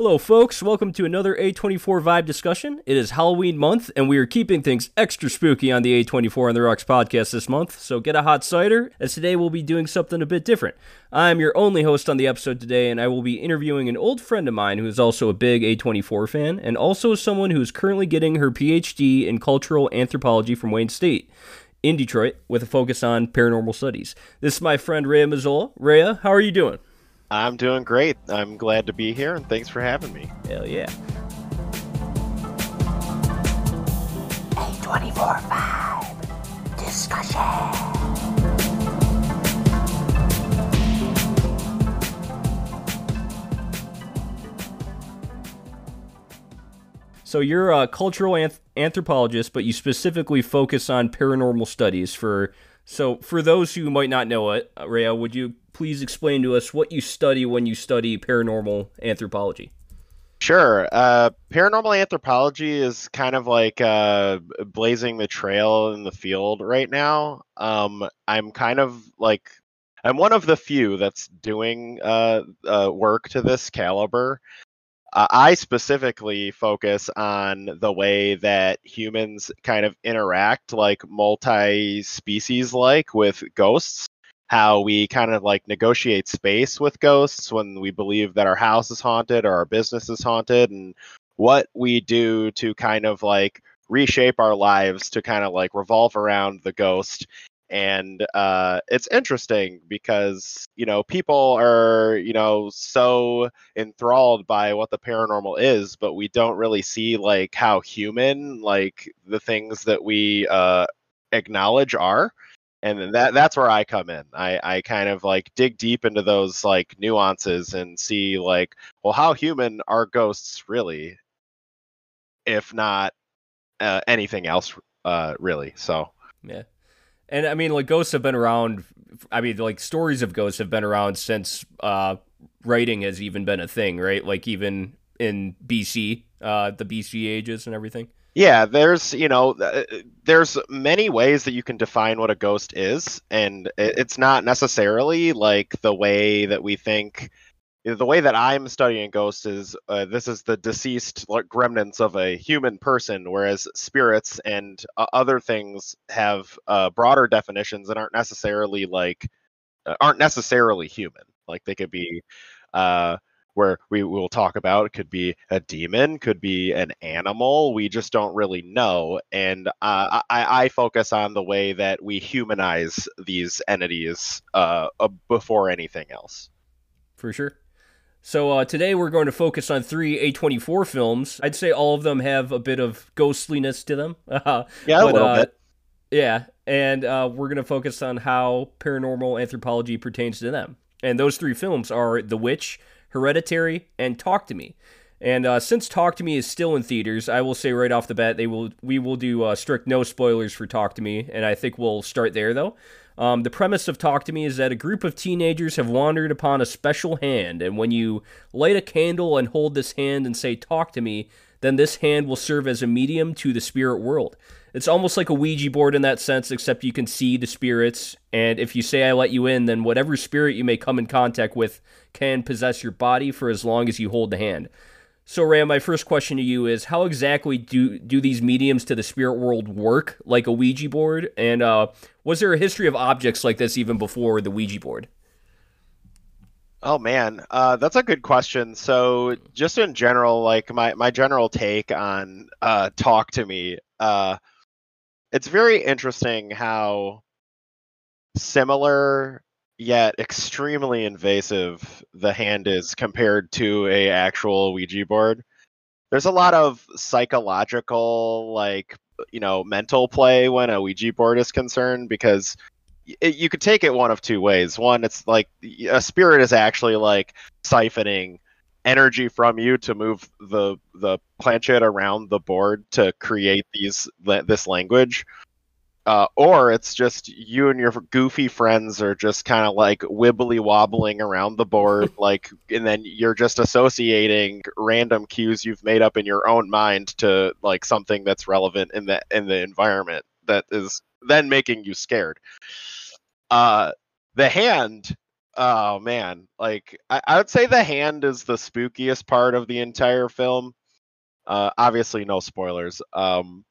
Hello, folks. Welcome to another A24 Vibe discussion. It is Halloween month, and we are keeping things extra spooky on the A24 on the Rocks podcast this month. So get a hot cider, as today we'll be doing something a bit different. I'm your only host on the episode today, and I will be interviewing an old friend of mine who is also a big A24 fan, and also someone who is currently getting her PhD in cultural anthropology from Wayne State in Detroit with a focus on paranormal studies. This is my friend Reya Mazzola. Reya, how are you doing? I'm doing great. I'm glad to be here, and thanks for having me. Hell yeah. A24 Vibe Discussion. So you're a cultural anth- anthropologist, but you specifically focus on paranormal studies. For so for those who might not know it, uh, Reya, would you please explain to us what you study when you study paranormal anthropology? Sure. Uh, paranormal anthropology is kind of like uh, blazing the trail in the field right now. Um, I'm kind of like I'm one of the few that's doing uh, uh work to this caliber. Uh, I specifically focus on the way that humans kind of interact, like multi species like, with ghosts. How we kind of like negotiate space with ghosts when we believe that our house is haunted or our business is haunted, and what we do to kind of like reshape our lives to kind of like revolve around the ghost. And uh, it's interesting because you know people are you know so enthralled by what the paranormal is but we don't really see like how human like the things that we uh, acknowledge are and that that's where i come in i i kind of like dig deep into those like nuances and see like well how human are ghosts really if not uh, anything else uh really so Yeah. And I mean, like ghosts have been around. I mean, like stories of ghosts have been around since uh, writing has even been a thing, right? Like even in BC, uh, the BC ages and everything. Yeah, there's you know uh, there's many ways that you can define what a ghost is, and it's not necessarily like the way that we think. The way that I'm studying ghosts is uh, this is the deceased remnants of a human person, whereas spirits and uh, other things have uh, broader definitions and aren't necessarily like uh, aren't necessarily human. Like they could be uh, where we will talk about it could be a demon could be an animal we just don't really know and uh, I, I focus on the way that we humanize these entities uh, uh, before anything else For sure. So uh, today we're going to focus on three A24 films. I'd say all of them have a bit of ghostliness to them. Yeah a little uh, bit Yeah, and uh, we're going to focus on how paranormal anthropology pertains to them. And those three films are The Witch, Hereditary, and Talk to Me. And uh, since Talk to Me is still in theaters, I will say right off the bat they will we will do uh, strict no spoilers for Talk to Me, and I think we'll start there though. Um, the premise of Talk to Me is that a group of teenagers have wandered upon a special hand, and when you light a candle and hold this hand and say "Talk to me," then this hand will serve as a medium to the spirit world. It's almost like a Ouija board in that sense, except you can see the spirits, and if you say I let you in, then whatever spirit you may come in contact with can possess your body for as long as you hold the hand. So, Ram, my first question to you is: How exactly do do these mediums to the spirit world work, like a Ouija board? And uh, was there a history of objects like this even before the Ouija board? Oh man, uh, that's a good question. So, just in general, like my my general take on uh, talk to me, uh, it's very interesting how similar yet extremely invasive the hand is compared to a actual Ouija board. There's a lot of psychological, like you know, mental play when a Ouija board is concerned because it, you could take it one of two ways. One, it's like a spirit is actually like siphoning energy from you to move the the planchette around the board to create these this language. Uh, or it's just you and your goofy friends are just kind of like wibbly wobbling around the board, like, and then you're just associating random cues you've made up in your own mind to like something that's relevant in the in the environment that is then making you scared. Uh, the hand oh man, like I, I would say the hand is the spookiest part of the entire film. Uh, obviously, no spoilers. Um,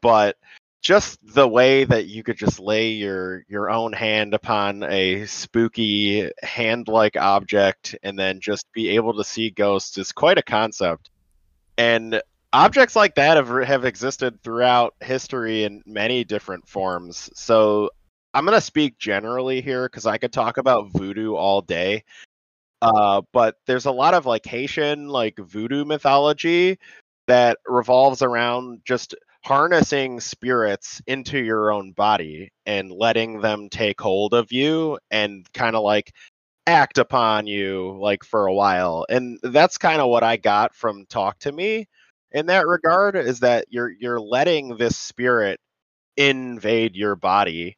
but just the way that you could just lay your your own hand upon a spooky hand-like object and then just be able to see ghosts is quite a concept. And objects like that have have existed throughout history in many different forms. So I'm gonna speak generally here because I could talk about voodoo all day. Uh, but there's a lot of like Haitian like voodoo mythology that revolves around just harnessing spirits into your own body and letting them take hold of you and kind of like act upon you like for a while and that's kind of what i got from talk to me in that regard is that you're you're letting this spirit invade your body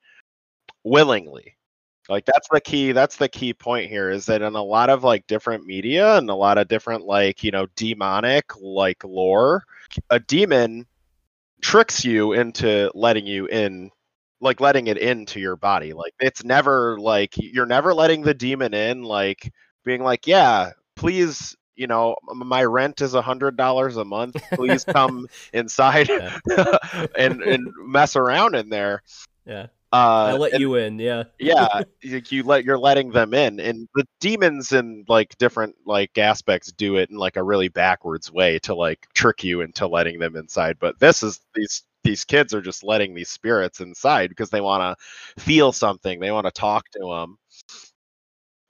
willingly. Like that's the key that's the key point here is that in a lot of like different media and a lot of different like you know demonic like lore a demon tricks you into letting you in like letting it into your body. Like it's never like you're never letting the demon in like being like yeah please you know my rent is a hundred dollars a month. Please come inside and and mess around in there. Yeah. Uh I let and- you in. Yeah. yeah you, you let you're letting them in and the demons in like different like aspects do it in like a really backwards way to like trick you into letting them inside but this is these these kids are just letting these spirits inside because they want to feel something they want to talk to them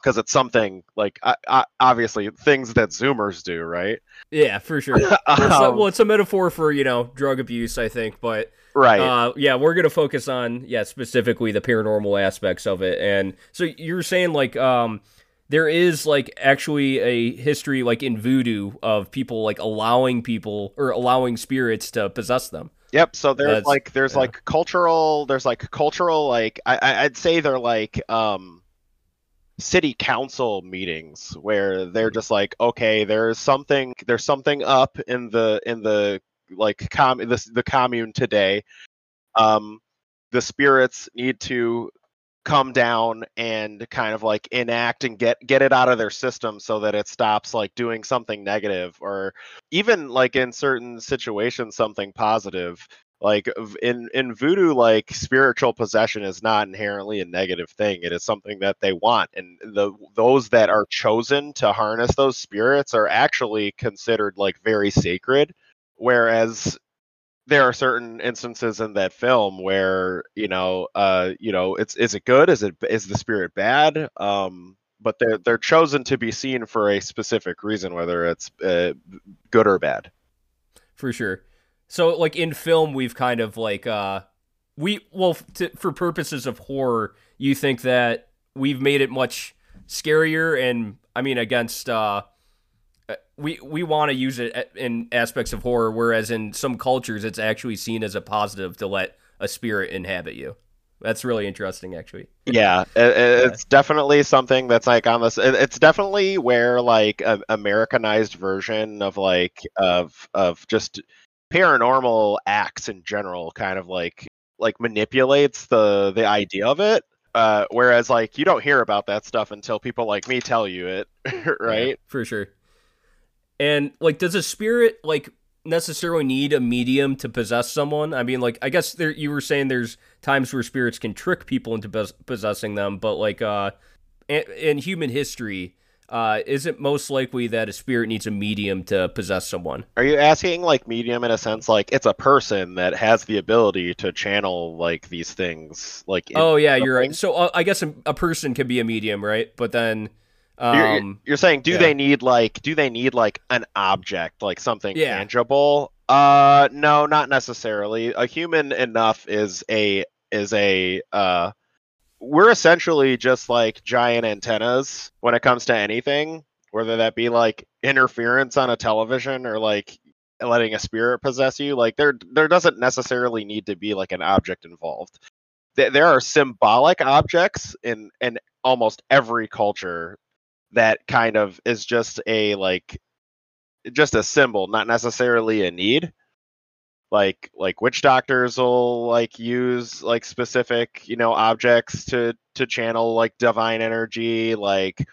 because it's something like I, I, obviously things that zoomers do right Yeah, for sure. It's a- Um, well, it's a metaphor for you know drug abuse, I think, but right uh, yeah, we're gonna focus on yeah specifically the paranormal aspects of it. And so you're saying like um, there is like actually a history like in voodoo of people like allowing people or allowing spirits to possess them. Yep. So there's That's- like there's yeah. like cultural there's like cultural like I- I'd say they're like um city council meetings where they're just like okay there's something there's something up in the in the like com the, the commune today. Um the spirits need to come down and kind of like enact and get get it out of their system so that it stops like doing something negative or even like in certain situations something positive like in in voodoo like spiritual possession is not inherently a negative thing. It is something that they want and the those that are chosen to harness those spirits are actually considered like very sacred whereas there are certain instances in that film where you know uh you know it's is it good? Is it is the spirit bad? Um but they're they're chosen to be seen for a specific reason whether it's uh, good or bad. For sure. So like in film, we've kind of like uh, we well to, for purposes of horror, you think that we've made it much scarier, and I mean against uh, uh, we we want to use it in aspects of horror, whereas in some cultures, it's actually seen as a positive to let a spirit inhabit you. That's really interesting, actually. yeah it, it- it's definitely something that's like on this it, it's definitely where like an americanized version of like of of just paranormal acts in general kind of like like manipulates the the idea of it uh whereas like you don't hear about that stuff until people like me tell you it right Yeah, for sure. And like, does a spirit like necessarily need a medium to possess someone? I mean, like, I guess there you were saying there's times where spirits can trick people into pos- possessing them, but like, uh, in, in human history, uh, is it most likely that a spirit needs a medium to possess someone? Are you asking like medium in a sense like it's a person that has the ability to channel like these things like Oh yeah, you're right. So uh, I guess a, a person can be a medium, right? But then, You're- you're, um, you're saying do yeah. they need like do they need like an object like something Yeah. tangible uh no not necessarily a human enough is a is a uh we're essentially just like giant antennas when it comes to anything whether that be like interference on a television or like letting a spirit possess you like there there doesn't necessarily need to be like an object involved. There are symbolic objects in in almost every culture that kind of is just a like just a symbol not necessarily a need like like witch doctors will like use like specific you know objects to to channel like divine energy like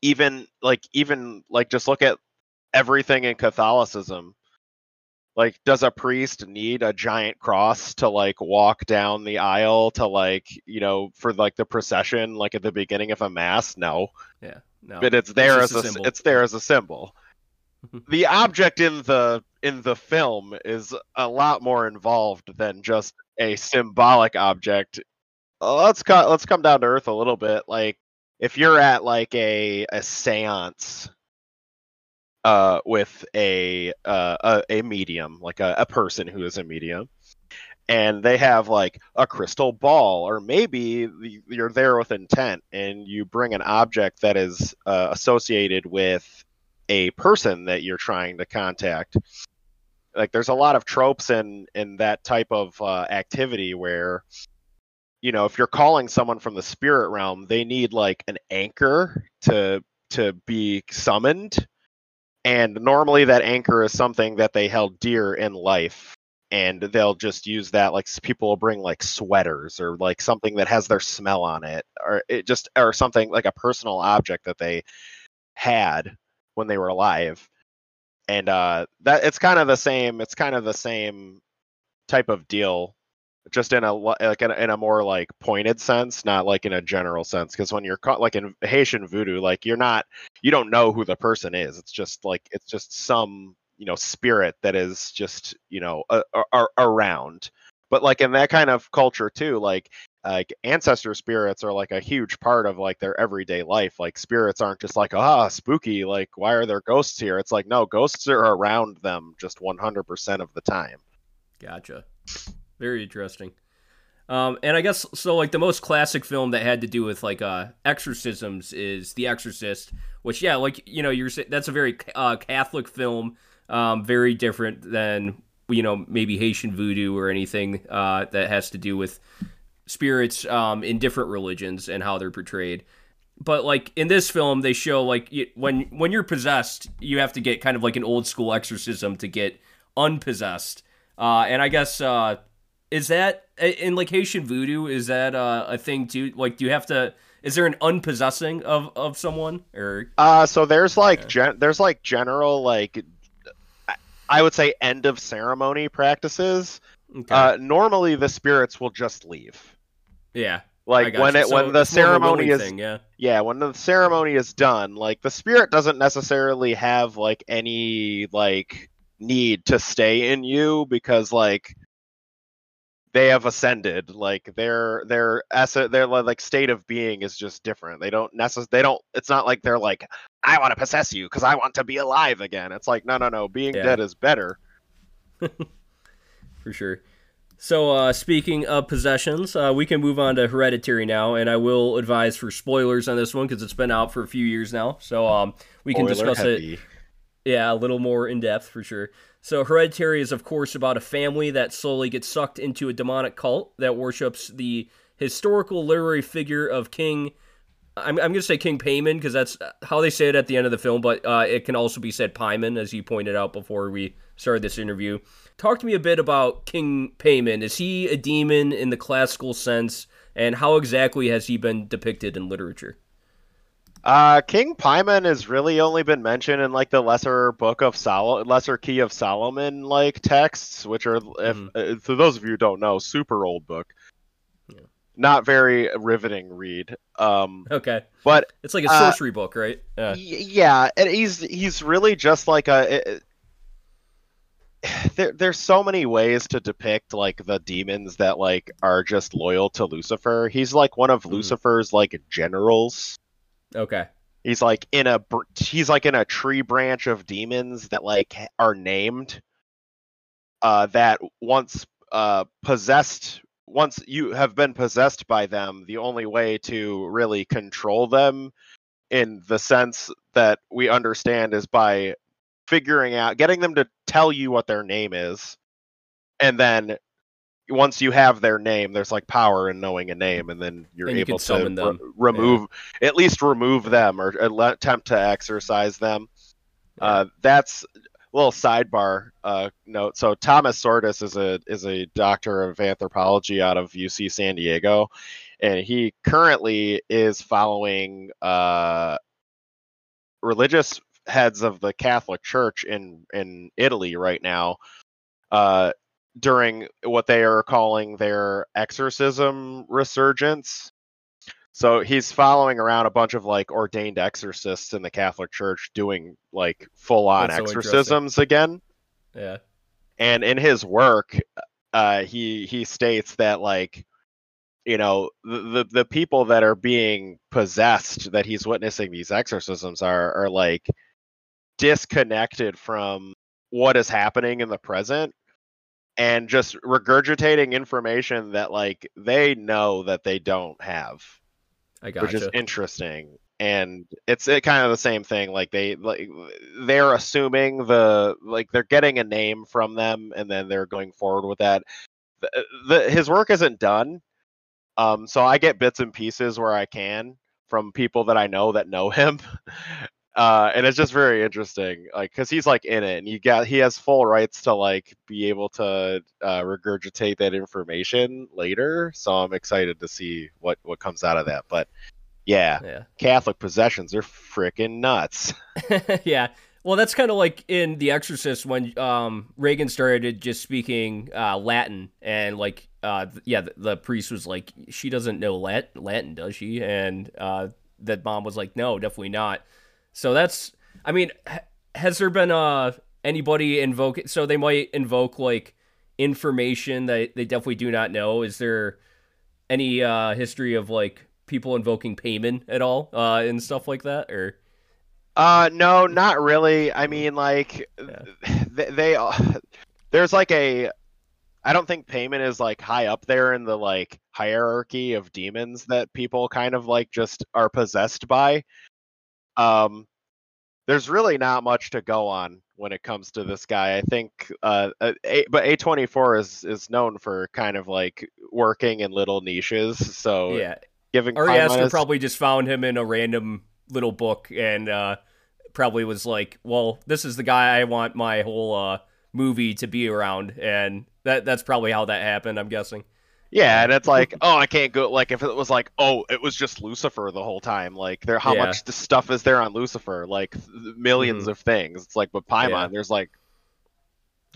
even like even like just look at everything in catholicism like does a priest need a giant cross to like walk down the aisle to like you know for like the procession like at the beginning of a mass no Yeah. No. but it's there just as a a, symbol. it's there as a symbol the object in the in the film is a lot more involved than just a symbolic object. Let's cut let's come down to earth a little bit. Like if you're at like a a séance uh with a uh a, a medium like a, a person who is a medium and they have like a crystal ball or maybe you're there with intent and you bring an object that is uh, associated with a person that you're trying to contact. Like there's a lot of tropes in in that type of uh, activity where you know if you're calling someone from the spirit realm they need like an anchor to to be summoned. And normally that anchor is something that they held dear in life and they'll just use that like people will bring like sweaters or like something that has their smell on it or it just or something like a personal object that they had when they were alive. And uh that it's kind of the same it's kind of the same type of deal just in a like in a, in a more like pointed sense not like in a general sense. Because when you're caught like in haitian voodoo like you're not you don't know who the person is. It's just like it's just some you know spirit that is just you know a, a, around. But like in that kind of culture too like like ancestor spirits are like a huge part of like their everyday life like spirits aren't just like ah spooky like why are there ghosts here it's like no ghosts are around them just 100% of the time Gotcha. Very interesting. Um, and I guess so. Like the most classic film that had to do with like uh, exorcisms is The Exorcist, which yeah, like you know, you're that's a very uh, Catholic film, um, very different than you know maybe Haitian voodoo or anything uh, that has to do with spirits um, in different religions and how they're portrayed. But like in this film, they show like when when you're possessed, you have to get kind of like an old school exorcism to get unpossessed. Uh, and I guess uh, is that in like Haitian voodoo? Is that uh, a thing too? Like, do you have to? Is there an unpossessing of of someone or? uh so there's like gen- there's like general like I- i would say end of ceremony practices Okay. uh normally the spirits will just leave yeah. Like when it So when the it's more of a ceremony is thing, yeah. yeah when the ceremony is done like the spirit doesn't necessarily have like any like need to stay in you because like they have ascended like their their asset their like state of being is just different they don't necess- they don't it's not like they're like i want to possess you because i want to be alive again it's like no no no being Yeah. dead is better for sure. So, uh, speaking of possessions, uh, we can move on to Hereditary now, and I will advise for spoilers on this one because it's been out for a few years now. So, um, we can discuss it. Yeah, a little more in depth for sure. So, Hereditary is, of course, about a family that slowly gets sucked into a demonic cult that worships the historical literary figure of King. I'm, I'm going to say King Payman because that's how they say it at the end of the film, but uh, it can also be said Pyman, as you pointed out before we started this interview. Talk to me a bit about King Paimon. Is he a demon in the classical sense, and how exactly has he been depicted in literature? Uh, King Paimon has really only been mentioned in like the lesser book of Sol, lesser key of Solomon like texts, which are, if Mhm. uh, for those of you who don't know, super old book. Yeah. Not very riveting read. Um, Okay. but It's like a Uh, sorcery book, right? Yeah. y- yeah, and he's he's really just like a. it- there, there's so many ways to depict like the demons that like are just loyal to Lucifer. He's like one of Mhm. Lucifer's like generals. Okay. He's like in a br- he's like in a tree branch of demons that like are named uh that once uh possessed once you have been possessed by them the only way to really control them in the sense that we understand is by figuring out getting them to tell you what their name is and then once you have their name there's like power in knowing a name and then you're And you able to re- remove at least remove them or uh, attempt to exorcise them Yeah. uh, that's a little sidebar uh, note. So Thomas Csordas is a is a doctor of anthropology out of UC San Diego, and he currently is following uh, religious heads of the Catholic Church in in Italy right now. Uh, during what they are calling their exorcism resurgence. So he's following around a bunch of like ordained exorcists in the Catholic Church doing like full on so exorcisms again. Yeah. And in his work, uh, he he states that like you know the, the the people that are being possessed that he's witnessing these exorcisms are are like disconnected from what is happening in the present and just regurgitating information that like they know that they don't have I gotcha. which is interesting. And it's it kind of the same thing like they like they're assuming the like they're getting a name from them and then they're going forward with that. The, the, his work isn't done um so i get bits and pieces where i can from people that i know that know him uh and it's just very interesting like because he's like in it and you got he has full rights to like be able to uh, regurgitate that information later so i'm excited to see what what comes out of that but yeah yeah. catholic possessions are freaking nuts yeah. Well, that's kind of like in The Exorcist when um, Regan started just speaking uh, Latin, and like, uh, th- yeah, the, the priest was like, "She doesn't know Lat- Latin, does she?" And uh, that mom was like, "No, definitely not." So that's, I mean, ha- has there been uh anybody invoke? So they might invoke like information that they definitely do not know. Is there any uh history of like people invoking Paimon at all uh and stuff like that, or? Uh, no, not really. I mean, like, Yeah. they, they there's like a, I don't think Paimon is like high up there in the like hierarchy of demons that people kind of like just are possessed by. Um, there's really not much to go on when it comes to this guy. I think, uh, uh, a, but A24 is is known for kind of like working in little niches. So Yeah, giving Ari Aster probably just found him in a random little book and uh, probably was like, "Well, this is the guy I want my whole uh, movie to be around," and that that's probably how that happened. I'm guessing. Yeah, and it's like, oh, I can't go. Like, if it was like, oh, it was just Lucifer the whole time. Like, there, how Yeah. much stuff is there on Lucifer? Like, th- 1000000s Mhm. of things. It's like, but Paimon, Yeah. there's like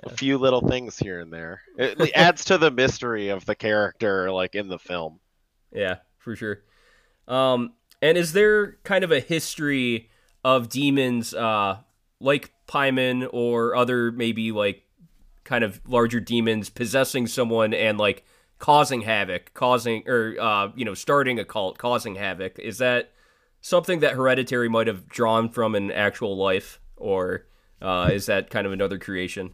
a few little things here and there. It, it adds to the mystery of the character, like in the film. Yeah, for sure. Um, and is there kind of a history of demons, uh, like Paimon or other maybe like kind of larger demons possessing someone and like causing havoc, causing or uh, you know, starting a cult, causing havoc? Is that something that Hereditary might have drawn from in actual life, or uh, is that kind of another creation?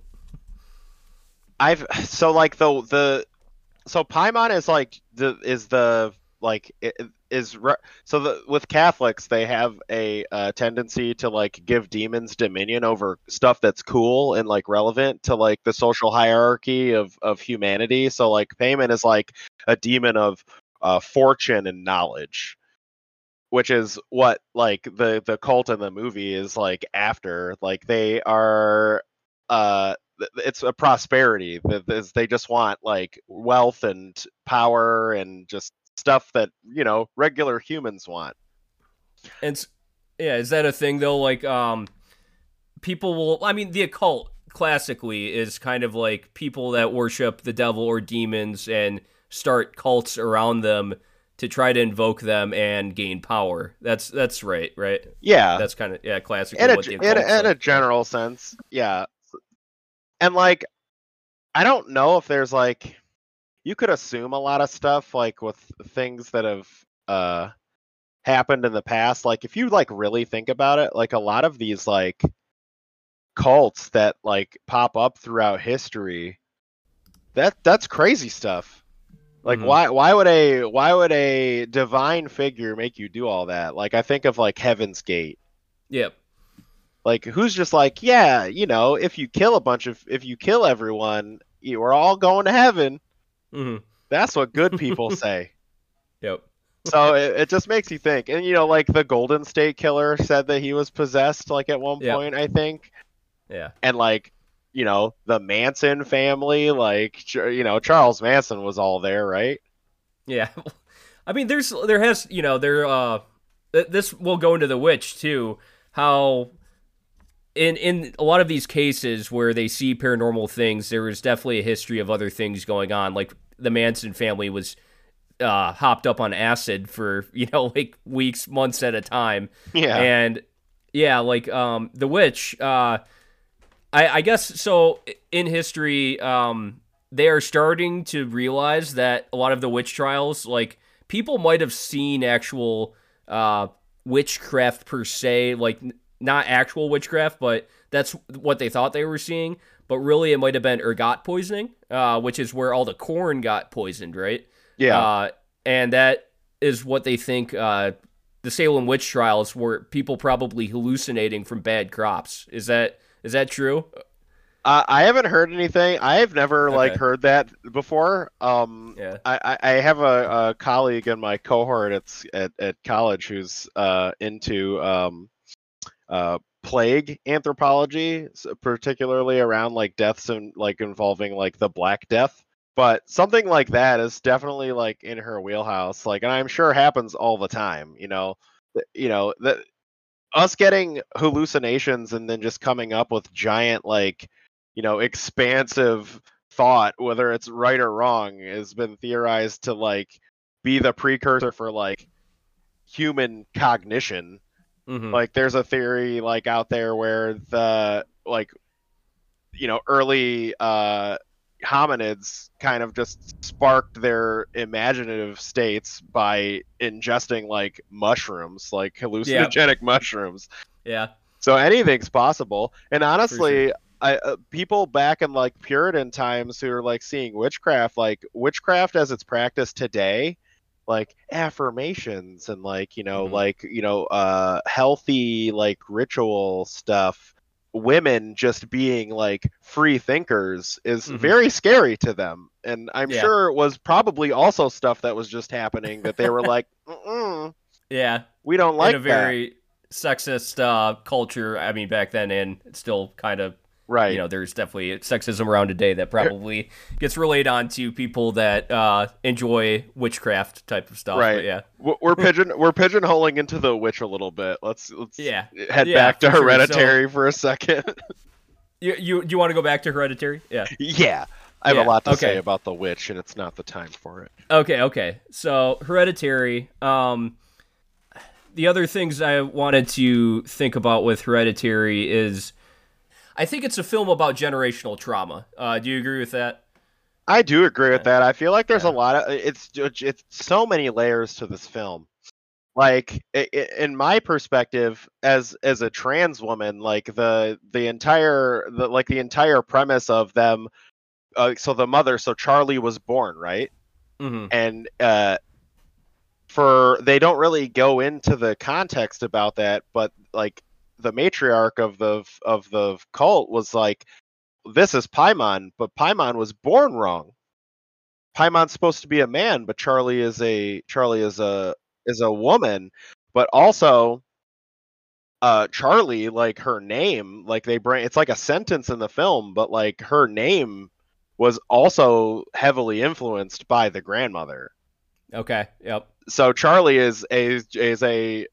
I've so like the the so Paimon is like the is the like i- i- is re- so the with Catholics they have a uh, tendency to like give demons dominion over stuff that's cool and like relevant to like the social hierarchy of of humanity. So like Paimon is like a demon of uh, fortune and knowledge, which is what like the the cult in the movie is like after. Like they are uh it's a prosperity that they just want like wealth and power and just stuff that you know regular humans want And yeah, is that a thing though? Like, um, people will. I mean, the occult classically is kind of like people that worship the devil or demons and start cults around them to try to invoke them and gain power. That's that's right, right? yeah That's kind of yeah, classic. in a, in, a general sense yeah and like i don't know if there's like you could assume a lot of stuff like with things that have uh happened in the past like if you like really think about it like a lot of these like cults that like pop up throughout history that that's crazy stuff like Mhm. why why would a why would a divine figure make you do all that like i think of like heaven's gate Yep. like who's just like yeah you know if you kill a bunch of if you kill everyone you are all going to heaven hmm that's what good people say Yep. so it, it just makes you think and you know like the golden state killer said that he was possessed like at one Yeah. point i think Yeah. and like you know the Manson family, like you know Charles Manson was all there, right? Yeah. I mean, there's there has you know there uh this will go into the witch too. How in in a lot of these cases where they see paranormal things, there is definitely a history of other things going on. Like the Manson family was uh hopped up on acid for you know like weeks, months at a time. Yeah, And yeah, like um the witch, uh I I guess so in history, um they are starting to realize that a lot of the witch trials, like people might have seen actual uh witchcraft per se, like not actual witchcraft, but that's what they thought they were seeing. But really, it might have been ergot poisoning, uh, which is where all the corn got poisoned, right? yeah. Uh, and that is what they think uh, the Salem witch trials were people probably hallucinating from bad crops. Is that is that true? Uh, I haven't heard anything. I have never like heard that before. Um, Yeah. I, I I have a, a colleague in my cohort at at, at college who's uh, into um, uh, plague anthropology, particularly around like deaths and like involving like the Black Death. But something like that is definitely like in her wheelhouse. Like, and I'm sure happens all the time. You know, you know that us getting hallucinations and then just coming up with giant like you know expansive thought whether it's right or wrong has been theorized to like be the precursor for like human cognition Mm-hmm. like there's a theory like out there where the like you know early uh hominids kind of just sparked their imaginative states by ingesting like mushrooms like hallucinogenic mushrooms yeah. so anything's possible. And honestly, I uh, people back in like Puritan times who are like seeing witchcraft, like witchcraft as it's practiced today, like affirmations and like you know Mhm. like you know uh healthy like ritual stuff women just being like free thinkers is Mhm. very scary to them and i'm Yeah. sure it was probably also stuff that was just happening that they were like Mm-mm, Yeah. we don't like in a very sexist uh, culture. I mean, back then, and still kind of that right you know, there's definitely sexism around today that probably gets relayed on to people that uh, enjoy witchcraft type of stuff. Right. But yeah. We're pigeon we're pigeonholing into the witch a little bit. Let's let's Yeah. head Yeah, back to for sure. hereditary for a second. You you, you want to go back to Hereditary? Yeah. yeah, I have Yeah, a lot to okay. say about the witch, and it's not the time for it. Okay, okay. So Hereditary. Um, the other things I wanted to think about with Hereditary is, I think it's a film about generational trauma. Uh, do you agree with that? I do agree with that. I feel like there's Yeah. a lot of it's it's so many layers to this film. Like i- i- in my perspective, as as a trans woman, like the the entire the like the entire premise of them. Uh, so the mother, so Charlie was born, right? Mm-hmm. and uh for they don't really go into the context about that but like the matriarch of the of the cult was like this is paimon but paimon was born wrong paimon's supposed to be a man but charlie is a charlie is a is a woman but also uh charlie like her name like they bring it's like a sentence in the film but like her name was also heavily influenced by the grandmother Okay. Yep. so Charlie is a is a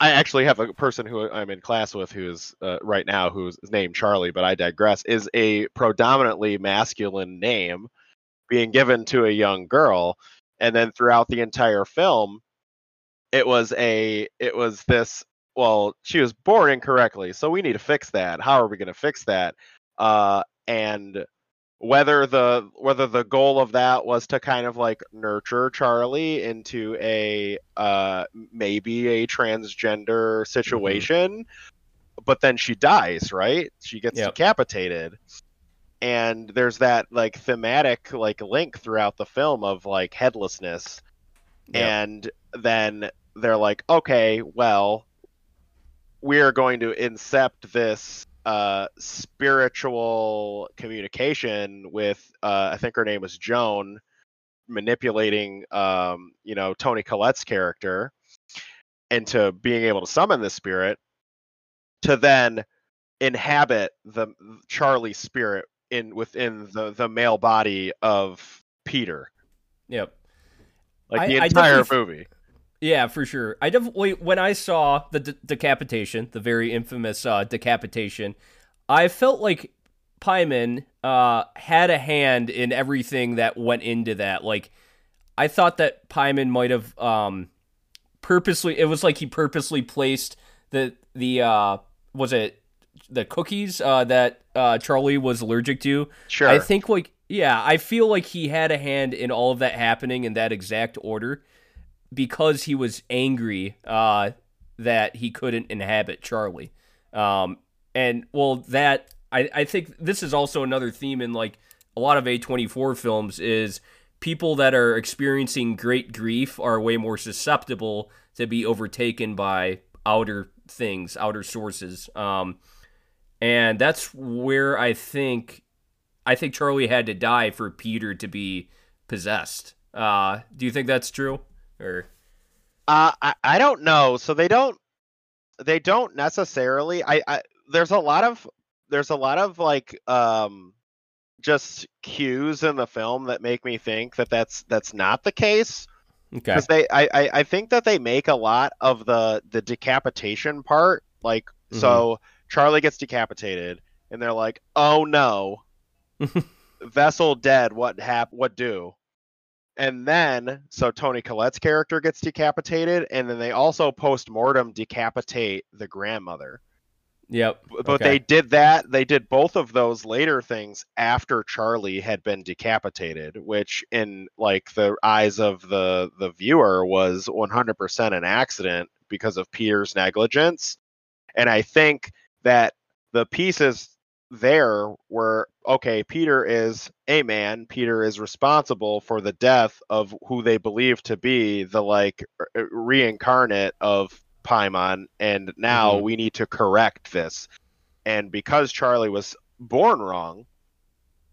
I actually have a person who I'm in class with who is uh, right now who's named Charlie, but I digress. Is a predominantly masculine name being given to a young girl, and then throughout the entire film, it was a it was this. Well, she was born incorrectly, so we need to fix that. How are we going to fix that? Uh, and whether the whether the goal of that was to kind of like nurture Charlie into a uh maybe a transgender situation but then she dies right she gets Yep. decapitated and there's that like thematic like link throughout the film of like headlessness Yep. and then they're like okay well we're going to incept this uh spiritual communication with uh I think her name was Joan manipulating um you know Toni Collette's character into being able to summon the spirit to then inhabit the Charlie spirit in within the the male body of Peter. Yep. Like the I entire definitely movie. Yeah, for sure. I definitely when I saw the de- decapitation, the very infamous uh, decapitation, I felt like Paimon uh, had a hand in everything that went into that. Like, I thought that Paimon might have um, purposely. It was like he purposely placed the the uh, was it the cookies uh, that uh, Charlie was allergic to. Sure. I think like yeah, I feel like he had a hand in all of that happening in that exact order because he was angry uh, that he couldn't inhabit Charlie. Um, and well, that I, I think this is also another theme in like a lot of A24 films is people that are experiencing great grief are way more susceptible to be overtaken by outer things, outer sources. Um, and that's where I think I think Charlie had to die for Peter to be possessed. Uh, do you think that's true? Or Uh, I, I don't know. So they don't they don't necessarily. I, I there's a lot of there's a lot of like um just cues in the film that make me think that that's that's not the case okay, because they I, I I think that they make a lot of the the decapitation part like so Charlie gets decapitated and they're like oh no vessel dead what hap what do and then so Toni Collette's character gets decapitated and then they also post-mortem decapitate the grandmother yep, but Okay. they did that they did both of those later things after Charlie had been decapitated which in like the eyes of the the viewer was 100% an accident because of Peter's negligence and I think that the pieces there were okay peter is a man peter is responsible for the death of who they believe to be the like reincarnate of paimon and now Mhm. we need to correct this and because charlie was born wrong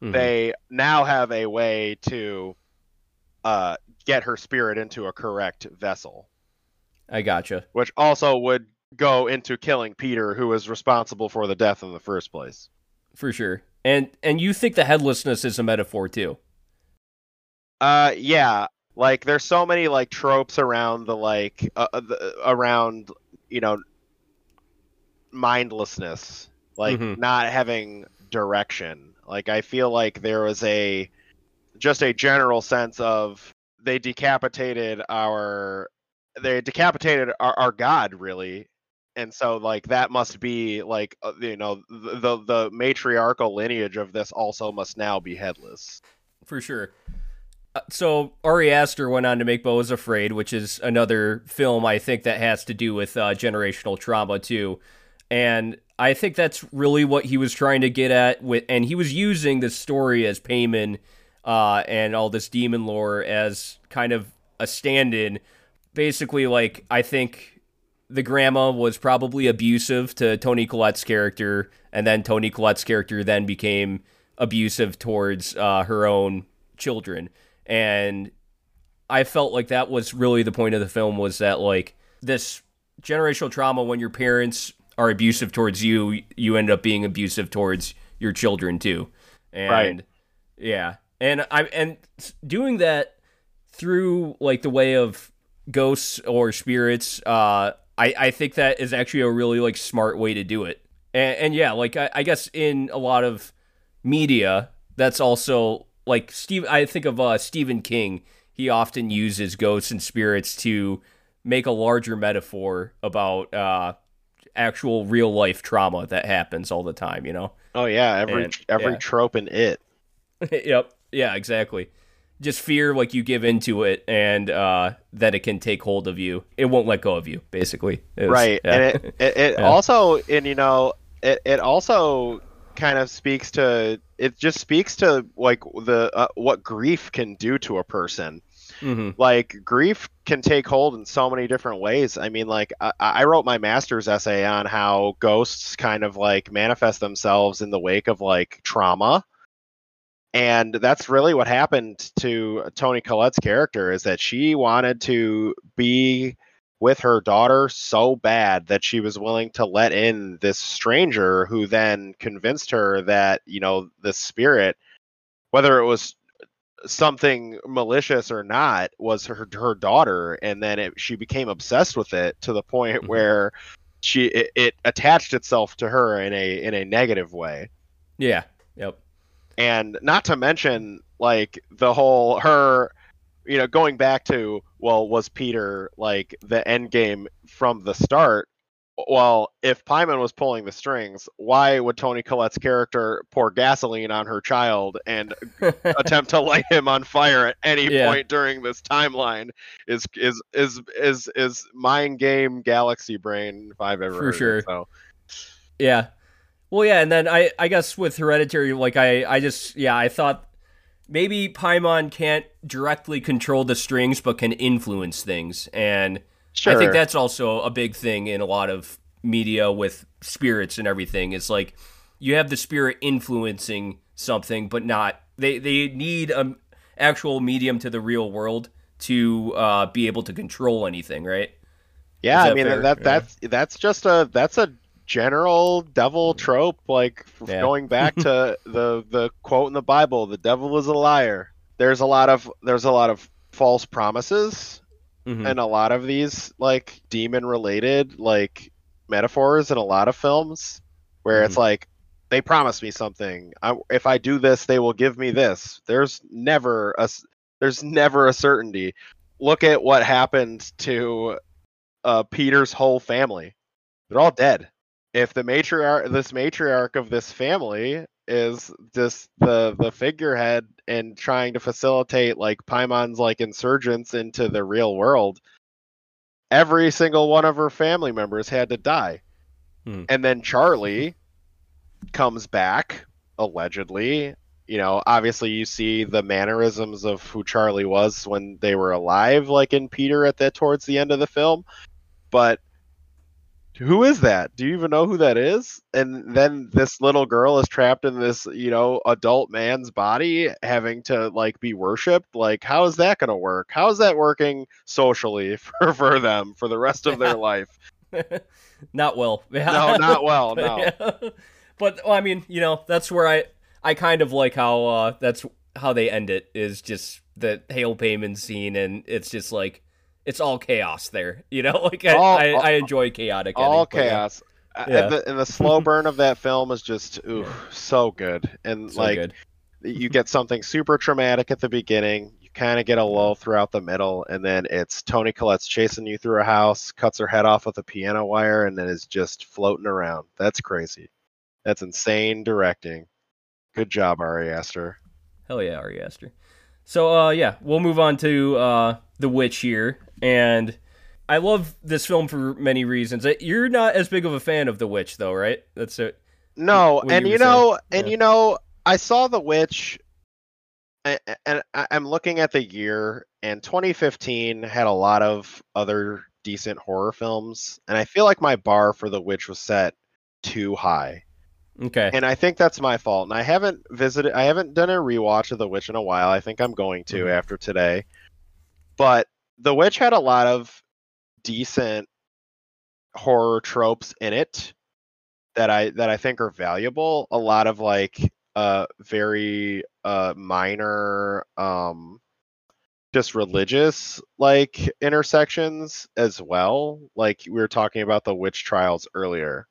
Mhm. they now have a way to uh, get her spirit into a correct vessel I gotcha. which also would go into killing peter who was responsible for the death in the first place For sure. And and you think the headlessness is a metaphor too? Uh, yeah. Like, there's so many like tropes around the like uh, uh, the, around you know mindlessness, like Mhm. not having direction. Like, I feel like there was a just a general sense of they decapitated our they decapitated our, our god really and so like that must be like uh, you know the, the the matriarchal lineage of this also must now be headless For sure. Uh, So Ari Aster went on to make Beau is Afraid, which is another film I think that has to do with uh, generational trauma too, and I think that's really what he was trying to get at. With and he was using this story as Paimon uh, and all this demon lore as kind of a stand-in. Basically, like I think the grandma was probably abusive to Toni Collette's character, and then Toni Collette's character then became abusive towards uh, her own children. And I felt like that was really the point of the film was that like this generational trauma when your parents are abusive towards you, you end up being abusive towards your children too. And Right. yeah. And I and doing that through like the way of ghosts or spirits, uh I, I think that is actually a really like smart way to do it. And, and yeah, like I, I guess in a lot of media, that's also like Steve. I think of uh, Stephen King. He often uses ghosts and spirits to make a larger metaphor about uh, actual real life trauma that happens all the time. You know. Oh yeah, every And- every yeah. trope in it. yep. Yeah. Exactly. Just fear, like you give into it, and uh, that it can take hold of you. It won't let go of you. Basically. Was- right, yeah. and it it, it Yeah. also and you know it it also kind of speaks to it just speaks to like the uh, what grief can do to a person. Mhm. Like grief can take hold in so many different ways. I mean, like I, I wrote my master's essay on how ghosts kind of like manifest themselves in the wake of like trauma. And that's really what happened to Toni Collette's character is that she wanted to be with her daughter so bad that she was willing to let in this stranger who then convinced her that, you know, the spirit, whether it was something malicious or not, was her her daughter, and then it, she became obsessed with it to the point Mhm. where she it, it attached itself to her in a in a negative way Yeah. Yep. And not to mention like the whole her you know going back to well was peter like the end game from the start well if Paimon was pulling the strings why would Toni Collette's character pour gasoline on her child and attempt to light him on fire at any Yeah. point during this timeline is is is is is mind game galaxy brain if i've ever For heard it, sure. so Yeah. Well, yeah, and then I, I guess with Hereditary, like I, I just, yeah, I thought maybe Paimon can't directly control the strings, but can influence things, and sure I think that's also a big thing in a lot of media with spirits and everything. It's like you have the spirit influencing something, but not they they need a actual medium to the real world to uh, be able to control anything, right? Yeah, I mean fair? that Yeah. that's that's just a that's a general devil trope like Yeah. going back to the the quote in the Bible, the devil is a liar. There's a lot of there's a lot of false promises Mhm. in a lot of these like demon related like metaphors in a lot of films where it's like they promise me something. I, if I do this, they will give me this. There's never a there's never a certainty. Look at what happened to uh, Peter's whole family. They're all dead. If the matriarch, this matriarch of this family, is just the the figurehead and trying to facilitate like Paimon's like insurgents into the real world, every single one of her family members had to die. Hmm. And then Charlie comes back allegedly. You know, obviously you see the mannerisms of who Charlie was when they were alive, like in Peter at that towards the end of the film. But who is that? Do you even know who that is? And then this little girl is trapped in this, you know, adult man's body having to like be worshipped. Like, how is that going to work? How is that working socially for, for them for the rest of their life? not well. No, not well. No. but well, I mean, you know, that's where I I kind of like how uh that's how they end it is just the hail Paimon scene, and it's just like it's all chaos there. You know, like I All- I, I enjoy chaotic. all ending, chaos. Uh, Yeah. And, the, and the slow burn of that film is just ooh, so good. And so like good. you get something super traumatic at the beginning, you kind of get a lull throughout the middle, and then it's Toni Collette's chasing you through a house, cuts her head off with a piano wire, and then is just floating around. That's crazy. That's insane directing. Good job, Ari Aster. Hell yeah, Ari Aster. So uh yeah, we'll move on to uh The Witch here and I love this film for many reasons. Uh, You're not as big of a fan of The Witch though, right? That's it. No, and you you know, saying. and Yeah. you know, I saw The Witch, and I- I'm looking at the year, and 2015 had a lot of other decent horror films, and I feel like my bar for The Witch was set too high, Okay. and I think that's my fault. And I haven't visited, I haven't done a rewatch of The Witch in a while. I think I'm going to Mhm. after today, but The Witch had a lot of decent horror tropes in it that I that I think are valuable. A lot of like uh very uh minor um just religious like intersections as well. Like we were talking about the witch trials earlier.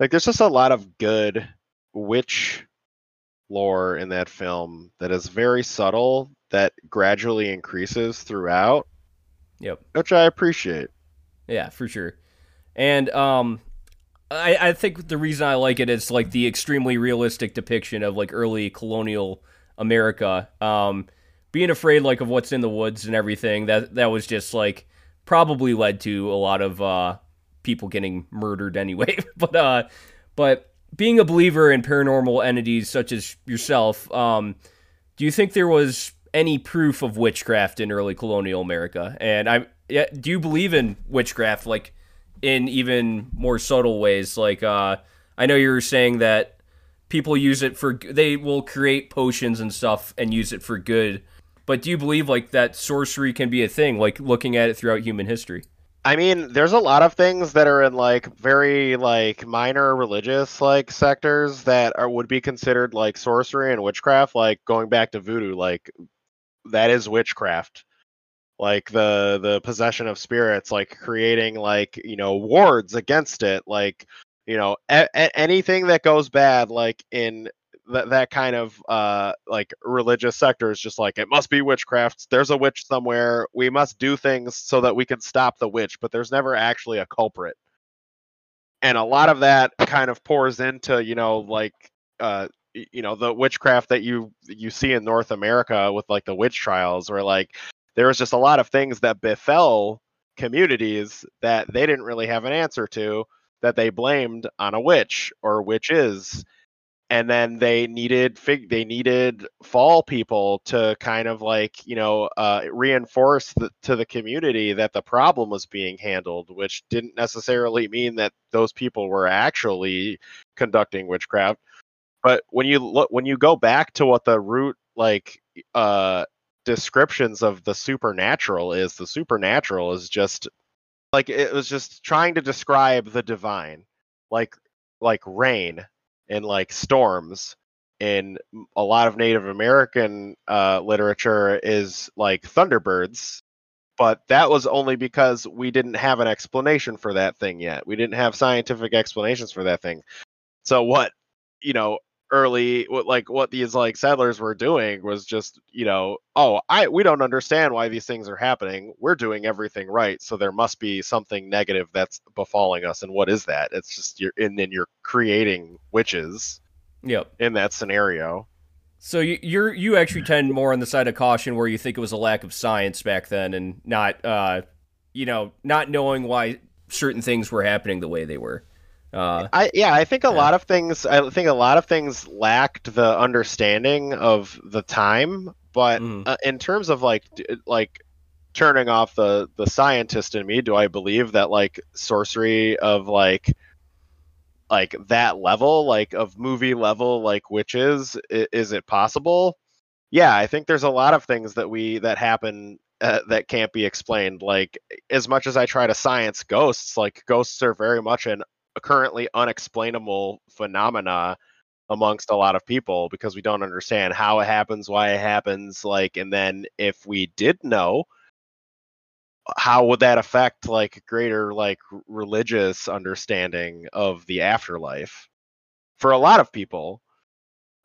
Like there's just a lot of good witch lore in that film that is very subtle that gradually increases throughout, Yep. which I appreciate. Yeah, for sure. And um I I think the reason I like it is like the extremely realistic depiction of like early colonial America. Um being afraid like of what's in the woods and everything. That that was just like probably led to a lot of uh people getting murdered anyway. but uh but being a believer in paranormal entities such as yourself, um do you think there was any proof of witchcraft in early colonial America? And I yeah, do you believe in witchcraft like in even more subtle ways? Like uh I know you were saying that people use it for they will create potions and stuff and use it for good. But do you believe like that sorcery can be a thing like looking at it throughout human history? I mean, there's a lot of things that are in like very like minor religious like sectors that are would be considered like sorcery and witchcraft, like going back to voodoo, like that is witchcraft. Like the the possession of spirits, like creating like you know wards against it, like you know a- a- anything that goes bad, like in that that kind of uh like religious sector is just like it must be witchcraft. There's a witch somewhere. We must do things so that we can stop the witch. But there's never actually a culprit. And a lot of that kind of pours into you know like uh you know the witchcraft that you you see in north america with like the witch trials where like there was just a lot of things that befell communities that they didn't really have an answer to that they blamed on a witch or witches and then they needed fig they needed fall people to kind of like you know uh, reinforce the, to the community that the problem was being handled which didn't necessarily mean that those people were actually conducting witchcraft. But when you look when you go back to what the root like uh descriptions of the supernatural is the supernatural is just like it was just trying to describe the divine like like rain and like storms in a lot of native american uh, literature is like thunderbirds but that was only because we didn't have an explanation for that thing yet. We didn't have scientific explanations for that thing. So what you know early what like what these like settlers were doing was just you know oh i we don't understand why these things are happening we're doing everything right so there must be something negative that's befalling us and what is that it's just you're and then you're creating witches Yep. in that scenario So you, you're you actually tend more on the side of caution, where you think it was a lack of science back then, and not, uh, you know, not knowing why certain things were happening the way they were. Uh, I yeah, I think a Yeah. lot of things. I think a lot of things lacked the understanding of the time, but Mhm. uh, in terms of like like turning off the the scientist in me, do I believe that like sorcery of like like that level, like of movie level, like witches, i- is it possible? Yeah, I think there's a lot of things that we that happen uh, that can't be explained. Like as much as I try to science ghosts, like ghosts are very much an currently unexplainable phenomena amongst a lot of people because we don't understand how it happens, why it happens, like and then if we did know how would that affect like greater like religious understanding of the afterlife for a lot of people?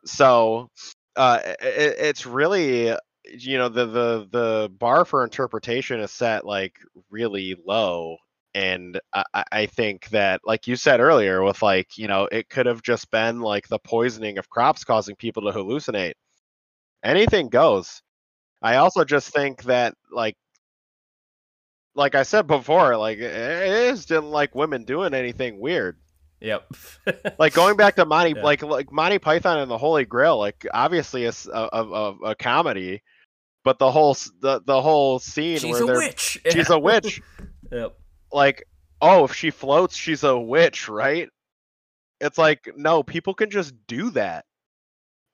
So uh i i- it's really you know the the the bar for interpretation is set like really low and I, I- think that like you said earlier with like you know it could have just been like the poisoning of crops causing people to hallucinate anything goes i also just think that like like i said before like it it just didn't like women doing anything weird yep. like going back to Monty, Yeah. like like Monty Python and the Holy Grail, like obviously it's a, a, a, comedy, but the whole the the whole scene where she's where a witch. she's a witch, yep. Like oh if she floats she's a witch, right? It's like no, people can just do that.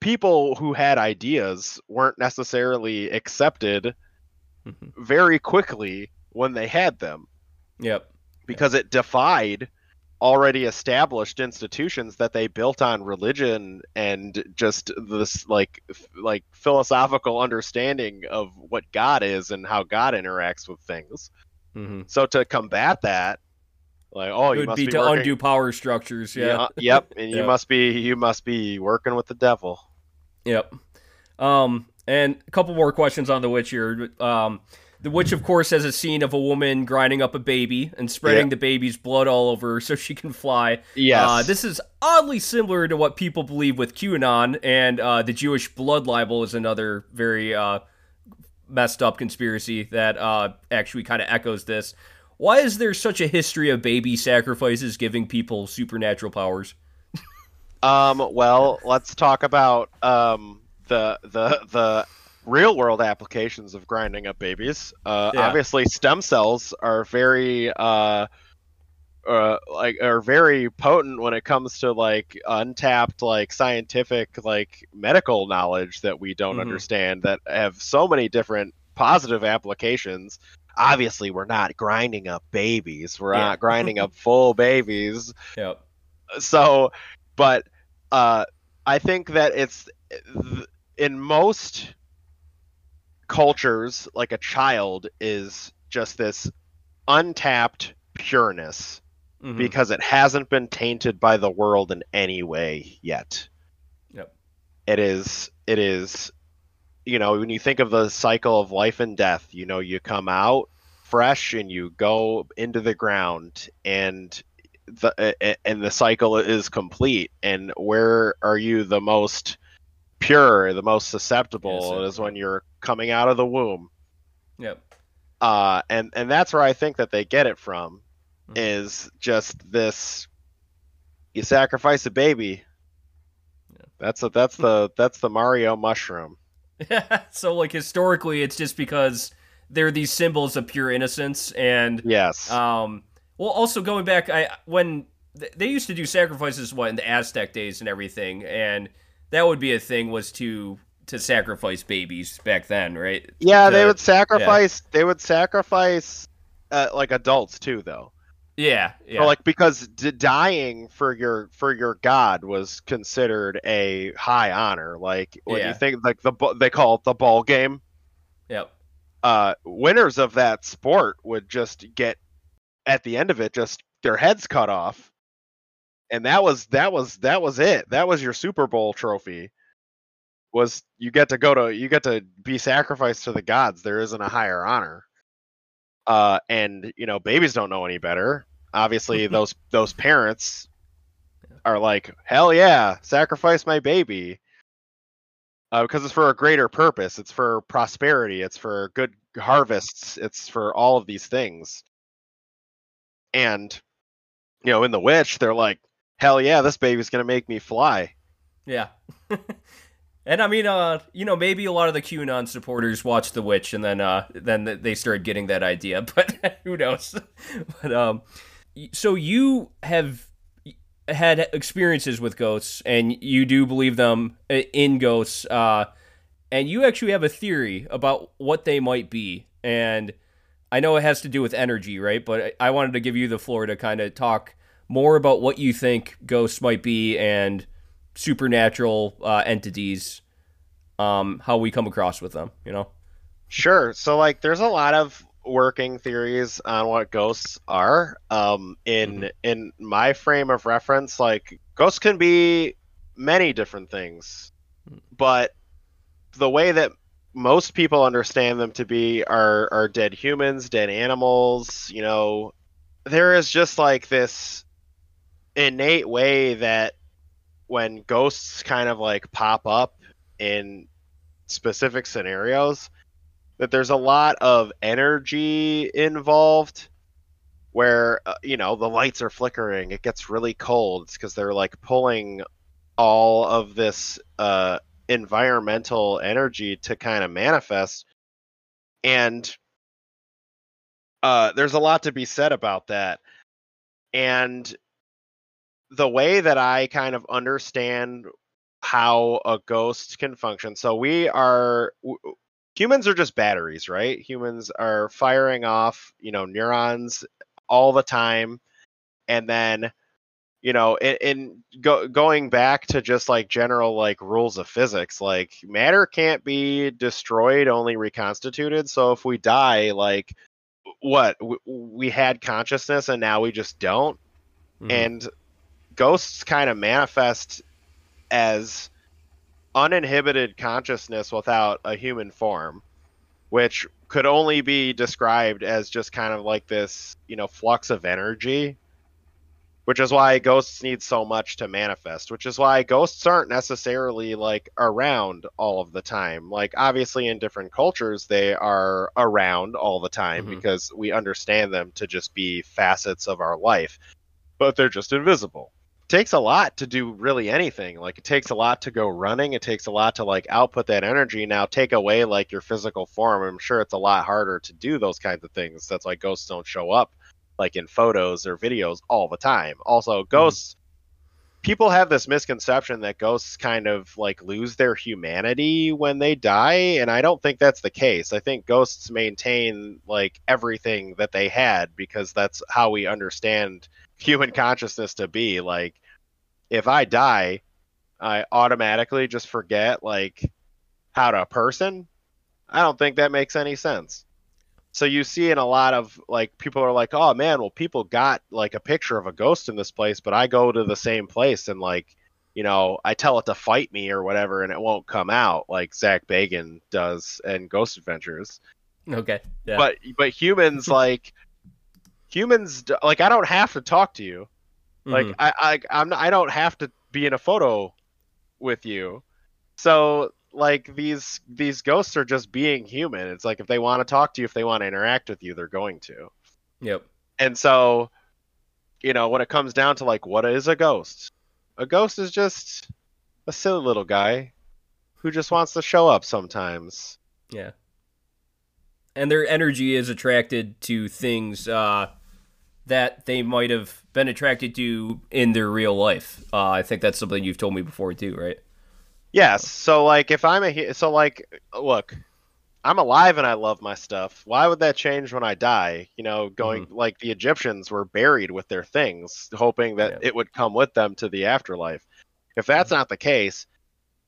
People who had ideas weren't necessarily accepted Mhm. very quickly when they had them Yep. because it defied already established institutions that they built on religion and just this like f- like philosophical understanding of what God is and how God interacts with things. Hmm So to combat that, like oh, it you would must be, be, to working, undo power structures. Yeah. yeah, yep, and you must be you must be working with the devil. Yep. Um, and a couple more questions on the witch here. Um, the witch, of course, has a scene of a woman grinding up a baby and spreading Yeah. the baby's blood all over her so she can fly. Yes, Uh, this is oddly similar to what people believe with QAnon, and uh, the Jewish blood libel is another very uh, messed up conspiracy that uh, actually kind of echoes this. Why is there such a history of baby sacrifices giving people supernatural powers? Um, well, let's talk about um, the the the real world applications of grinding up babies. Uh, Yeah. Obviously, stem cells are very uh, uh, like are very potent when it comes to like untapped like scientific like medical knowledge that we don't Mhm. understand that have so many different positive applications. obviously we're not grinding up babies. We're Yeah. not grinding up full babies. Yep. So, but uh, I think that it's in most cultures, like a child is just this untapped pureness Mhm. because it hasn't been tainted by the world in any way yet. Yep. It is it is you know, when you think of the cycle of life and death, you know, you come out fresh and you go into the ground and the and the cycle is complete and where are you the most pure, the most susceptible Yes, is when you're coming out of the womb Yep. uh, and and that's where I think that they get it from, Mhm. is just this: you sacrifice a baby. Yeah. That's a, that's the that's the Mario mushroom. so like historically, it's just because they're these symbols of pure innocence, and Yes. um, well, also going back, I when th- they used to do sacrifices, what in the Aztec days and everything, and that would be a thing was to to sacrifice babies back then, right? yeah, they would sacrifice. They would sacrifice uh, like adults too, though. Yeah, yeah, Or, like because d- dying for your for your god was considered a high honor. Like when Yeah. you think like the they call it the ball game. yep, uh, winners of that sport would just get at the end of it just their heads cut off and that was that was that was it that was your super bowl trophy was you get to go to you get to be sacrificed to the gods there isn't a higher honor uh and you know babies don't know any better obviously those those parents are like hell yeah sacrifice my baby uh, because it's for a greater purpose. It's for prosperity. It's for good harvests. It's for all of these things. And you know, in the witch, they're like, "Hell yeah, this baby's gonna make me fly." yeah. and I mean, uh, you know, maybe a lot of the QAnon supporters watched The Witch, and then uh, then they started getting that idea, but who knows? but um, so you have had experiences with ghosts, and you do believe them uh, in ghosts, uh, and you actually have a theory about what they might be, and I know it has to do with energy, right? But I I wanted to give you the floor to kind of talk more about what you think ghosts might be and supernatural uh, entities, um, how we come across with them, you know? Sure. So like, there's a lot of working theories on what ghosts are. Um, in Mhm. in my frame of reference, like ghosts can be many different things, but the way that most people understand them to be are are dead humans, dead animals. You know, there is just like this innate way that when ghosts kind of like pop up in specific scenarios that there's a lot of energy involved where uh, you know the lights are flickering it gets really cold because they're like pulling all of this uh, environmental energy to kind of manifest. And uh, there's a lot to be said about that. And the way that i kind of understand how a ghost can function so we are humans are just batteries, right? Humans are firing off, you know, neurons all the time, and then, you know, in, in go, going back to just like general like rules of physics, like matter can't be destroyed, only reconstituted. So if we die, like, what w- we had consciousness and now we just don't, Mhm. and ghosts kind of manifest as uninhibited consciousness without a human form, which could only be described as just kind of like this, you know, flux of energy. Which is why ghosts need so much to manifest, which is why ghosts aren't necessarily like around all of the time. Like, obviously, in different cultures, they are around all the time Mhm. because we understand them to just be facets of our life, but they're just invisible takes a lot to do really anything. Like it takes a lot to go running. It takes a lot to like output that energy. Now take away like your physical form. I'm sure it's a lot harder to do those kinds of things. That's why ghosts don't show up like in photos or videos all the time. Also, mm-hmm. ghosts people have this misconception that ghosts kind of like lose their humanity when they die and i don't think that's the case i think ghosts maintain like everything that they had because that's how we understand human consciousness to be like if i die i automatically just forget like how to person i don't think that makes any sense so you see in a lot of like people are like oh man well people got like a picture of a ghost in this place but i go to the same place and like you know i tell it to fight me or whatever and it won't come out like Zak Bagans does in ghost adventures Okay. Yeah. but but humans like humans like i don't have to talk to you like Mhm. I, I i'm not, i don't have to be in a photo with you so like these these ghosts are just being human it's like if they want to talk to you if they want to interact with you they're going to Yep. and so you know when it comes down to like what is a ghost a ghost is just a silly little guy who just wants to show up sometimes Yeah. And their energy is attracted to things uh, that they might have been attracted to in their real life. Uh, I think that's something you've told me before too, right? Yes. So like if I'm a so like look, I'm alive and I love my stuff. Why would that change when I die? You know, going like the Egyptians were buried with their things, hoping that Yeah. it would come with them to the afterlife. If that's not the case,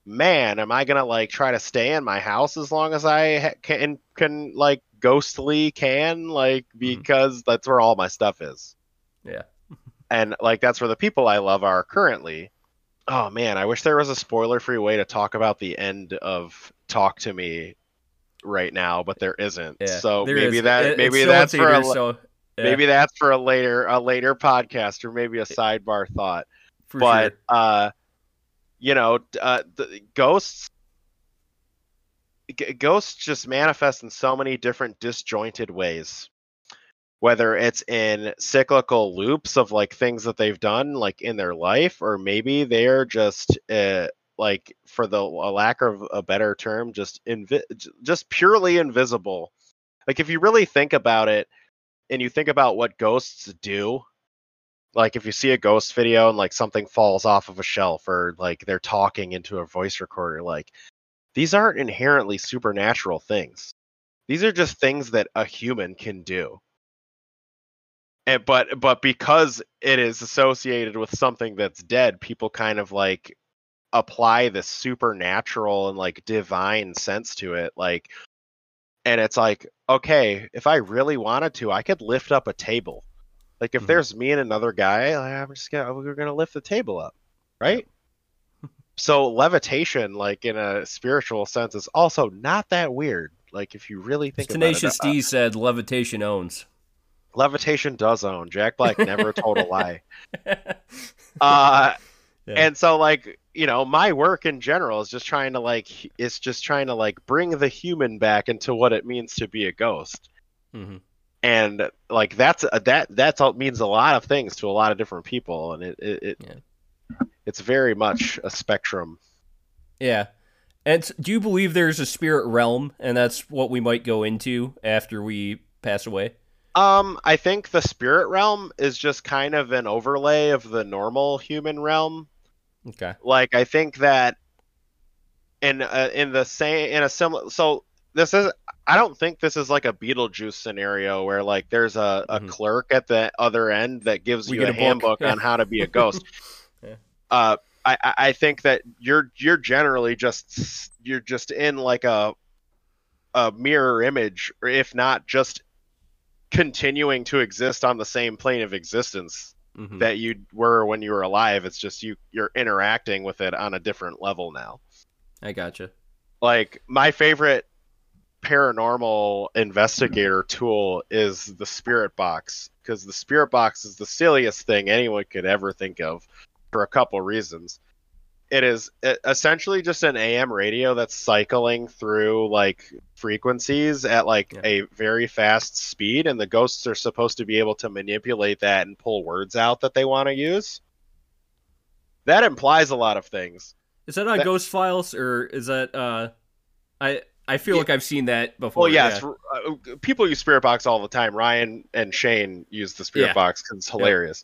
man, am I gonna like try to stay in my house as long as I ha- can can like ghostly can like because that's where all my stuff is Yeah. and like that's where the people I love are currently. Oh man, I wish there was a spoiler-free way to talk about the end of Talk to Me right now, but there isn't. Yeah. so There maybe is. that It- maybe it's still in that's for a, so, yeah, maybe that's for a later a later podcast or maybe a sidebar thought. for but sure. uh, you know, uh, the ghosts. g- Ghosts just manifest in so many different disjointed ways whether it's in cyclical loops of like things that they've done like in their life or maybe they're just uh, like for the lack of a better term just invi- just purely invisible like if you really think about it and you think about what ghosts do like if you see a ghost video and like something falls off of a shelf or like they're talking into a voice recorder like these aren't inherently supernatural things. These are just things that a human can do. And but but because it is associated with something that's dead people kind of like apply this supernatural and like divine sense to it like and it's like okay if i really wanted to i could lift up a table like if Mhm. there's me and another guy like, i'm just gonna we're gonna lift the table up right? So levitation like in a spiritual sense is also not that weird. Like if you really think about it, Tenacious uh, D said levitation owns. levitation does own. Jack black never told a lie. Uh Yeah. and so like you know my work in general is just trying to like it's just trying to like bring the human back into what it means to be a ghost. Hmm and like that's a, that that's all means a lot of things to a lot of different people and it it, it Yeah. it's very much a spectrum Yeah. And do you believe there's a spirit realm, and that's what we might go into after we pass away? um i think the spirit realm is just kind of an overlay of the normal human realm Okay. like i think that in uh, in the same in a similar so this is i don't think this is like a beetlejuice scenario where like there's a, a Mhm. clerk at the other end that gives We you a, a handbook Yeah. on how to be a ghost Yeah. uh I, I think that you're you're generally just you're just in like a a mirror image or if not just continuing to exist on the same plane of existence Mhm. that you were when you were alive. It's just you you're interacting with it on a different level now. I gotcha. Like my favorite paranormal investigator tool is the spirit box because the spirit box is the silliest thing anyone could ever think of for a couple reasons. It is essentially just an AM radio that's cycling through like frequencies at like Yeah. a very fast speed, and the ghosts are supposed to be able to manipulate that and pull words out that they want to use. That implies a lot of things. Is that on That- Ghost Files, or is that? uh I I feel Yeah. like I've seen that before. Well, yes, yeah. uh, people use Spirit Box all the time. Ryan and Shane use the Spirit Yeah. Box because it's hilarious.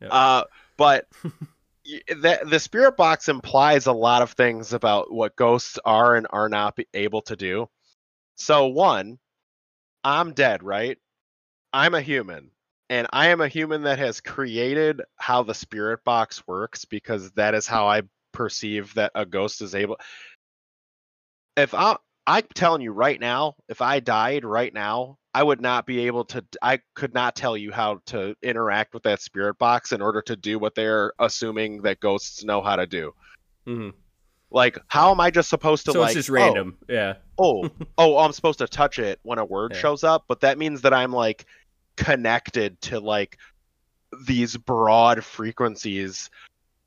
Yep. Uh, but that the spirit box implies a lot of things about what ghosts are and are not able to do. So one, I'm dead, right? I'm a human. And I am a human that has created how the spirit box works because that is how I perceive that a ghost is able if I I'm telling you right now, if I died right now, I would not be able to I could not tell you how to interact with that spirit box in order to do what they're assuming that ghosts know how to do. Mm-hmm. Like, how am I just supposed to So like it's just oh, random. Yeah. Oh, oh, I'm supposed to touch it when a word Yeah. shows up, but that means that I'm like connected to like these broad frequencies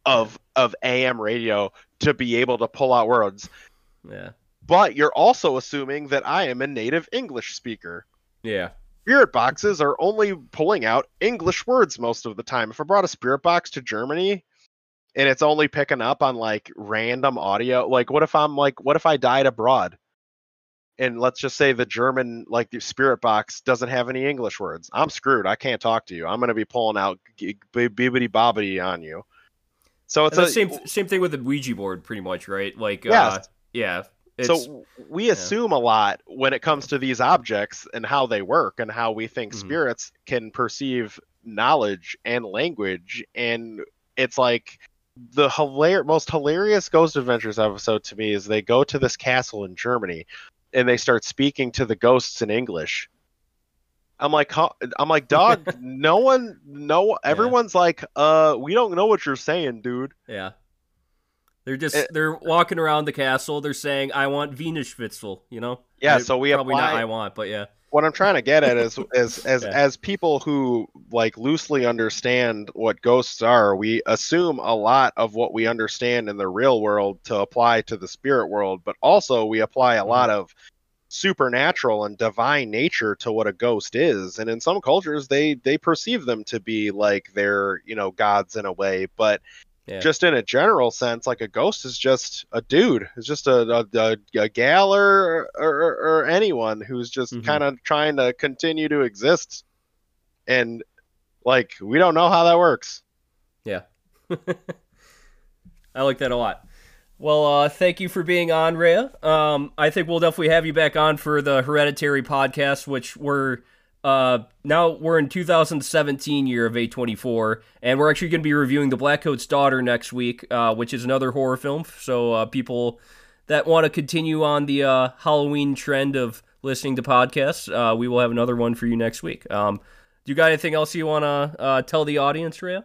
of of AM radio to be able to pull out words. Yeah. But you're also assuming that I am a native English speaker. Yeah. Spirit boxes are only pulling out English words most of the time. If I brought a spirit box to Germany and it's only picking up on like random audio, like what if I'm like, what if I died abroad? And let's just say the German, like the spirit box, doesn't have any English words. I'm screwed. I can't talk to you. I'm going to be pulling out bibbity bobbity on you. So it's the same same thing with the Ouija board, pretty much, right? Like, uh, yeah. It's, so we assume a lot when it comes to these objects and how they work and how we think Mhm. spirits can perceive knowledge and language and it's like the hilar- most hilarious ghost adventures episode to me is they go to this castle in germany and they start speaking to the ghosts in english i'm like huh? i'm like dog no one no everyone's like uh we don't know what you're saying dude yeah. They're just It- they're walking around the castle. They're saying, "I want Venus Schwitzel," you know? Yeah, so we probably not. I want, but yeah. what I'm trying to get at is is as Yeah. as people who like loosely understand what ghosts are, we assume a lot of what we understand in the real world to apply to the spirit world, but also we apply a mm-hmm. lot of supernatural and divine nature to what a ghost is. And in some cultures they they perceive them to be like they're, you know, gods in a way, but Yeah. just in a general sense, like a ghost is just a dude. It's just a a, a, a gal or, or or anyone who's just Mhm. kind of trying to continue to exist. And like we don't know how that works. Yeah. I like that a lot. Well, uh, thank you for being on, Reya. Um, I think we'll definitely have you back on for the Hereditary podcast, which we're uh, now we're in 2017 year of A24, and we're actually going to be reviewing The Black Coat's Daughter next week, uh, which is another horror film. So uh, people that want to continue on the uh, Halloween trend of listening to podcasts, uh, we will have another one for you next week. Um, do you got anything else you want to uh, tell the audience, Reya?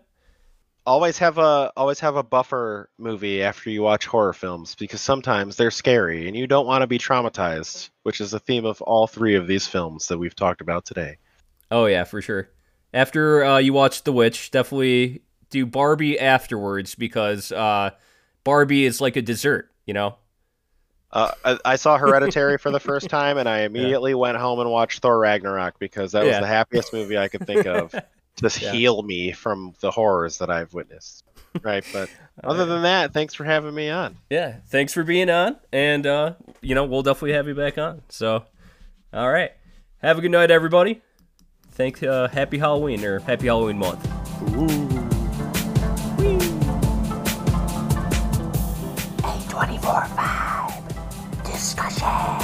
Always have a always have a buffer movie after you watch horror films because sometimes they're scary and you don't want to be traumatized, which is the theme of all three of these films that we've talked about today. Oh yeah, for sure. After uh, you watch The Witch, definitely do Barbie afterwards because uh, Barbie is like a dessert, you know. Uh, I, I saw Hereditary for the first time, and I immediately went home and watched Thor Ragnarok because that was the happiest movie I could think of just yeah. heal me from the horrors that I've witnessed. Right, but other right. than that, thanks for having me on. Yeah, thanks for being on, and uh, you know we'll definitely have you back on. So, all right, have a good night, everybody. Thank, uh, happy Halloween or happy Halloween month. A twenty four Vibe discussion.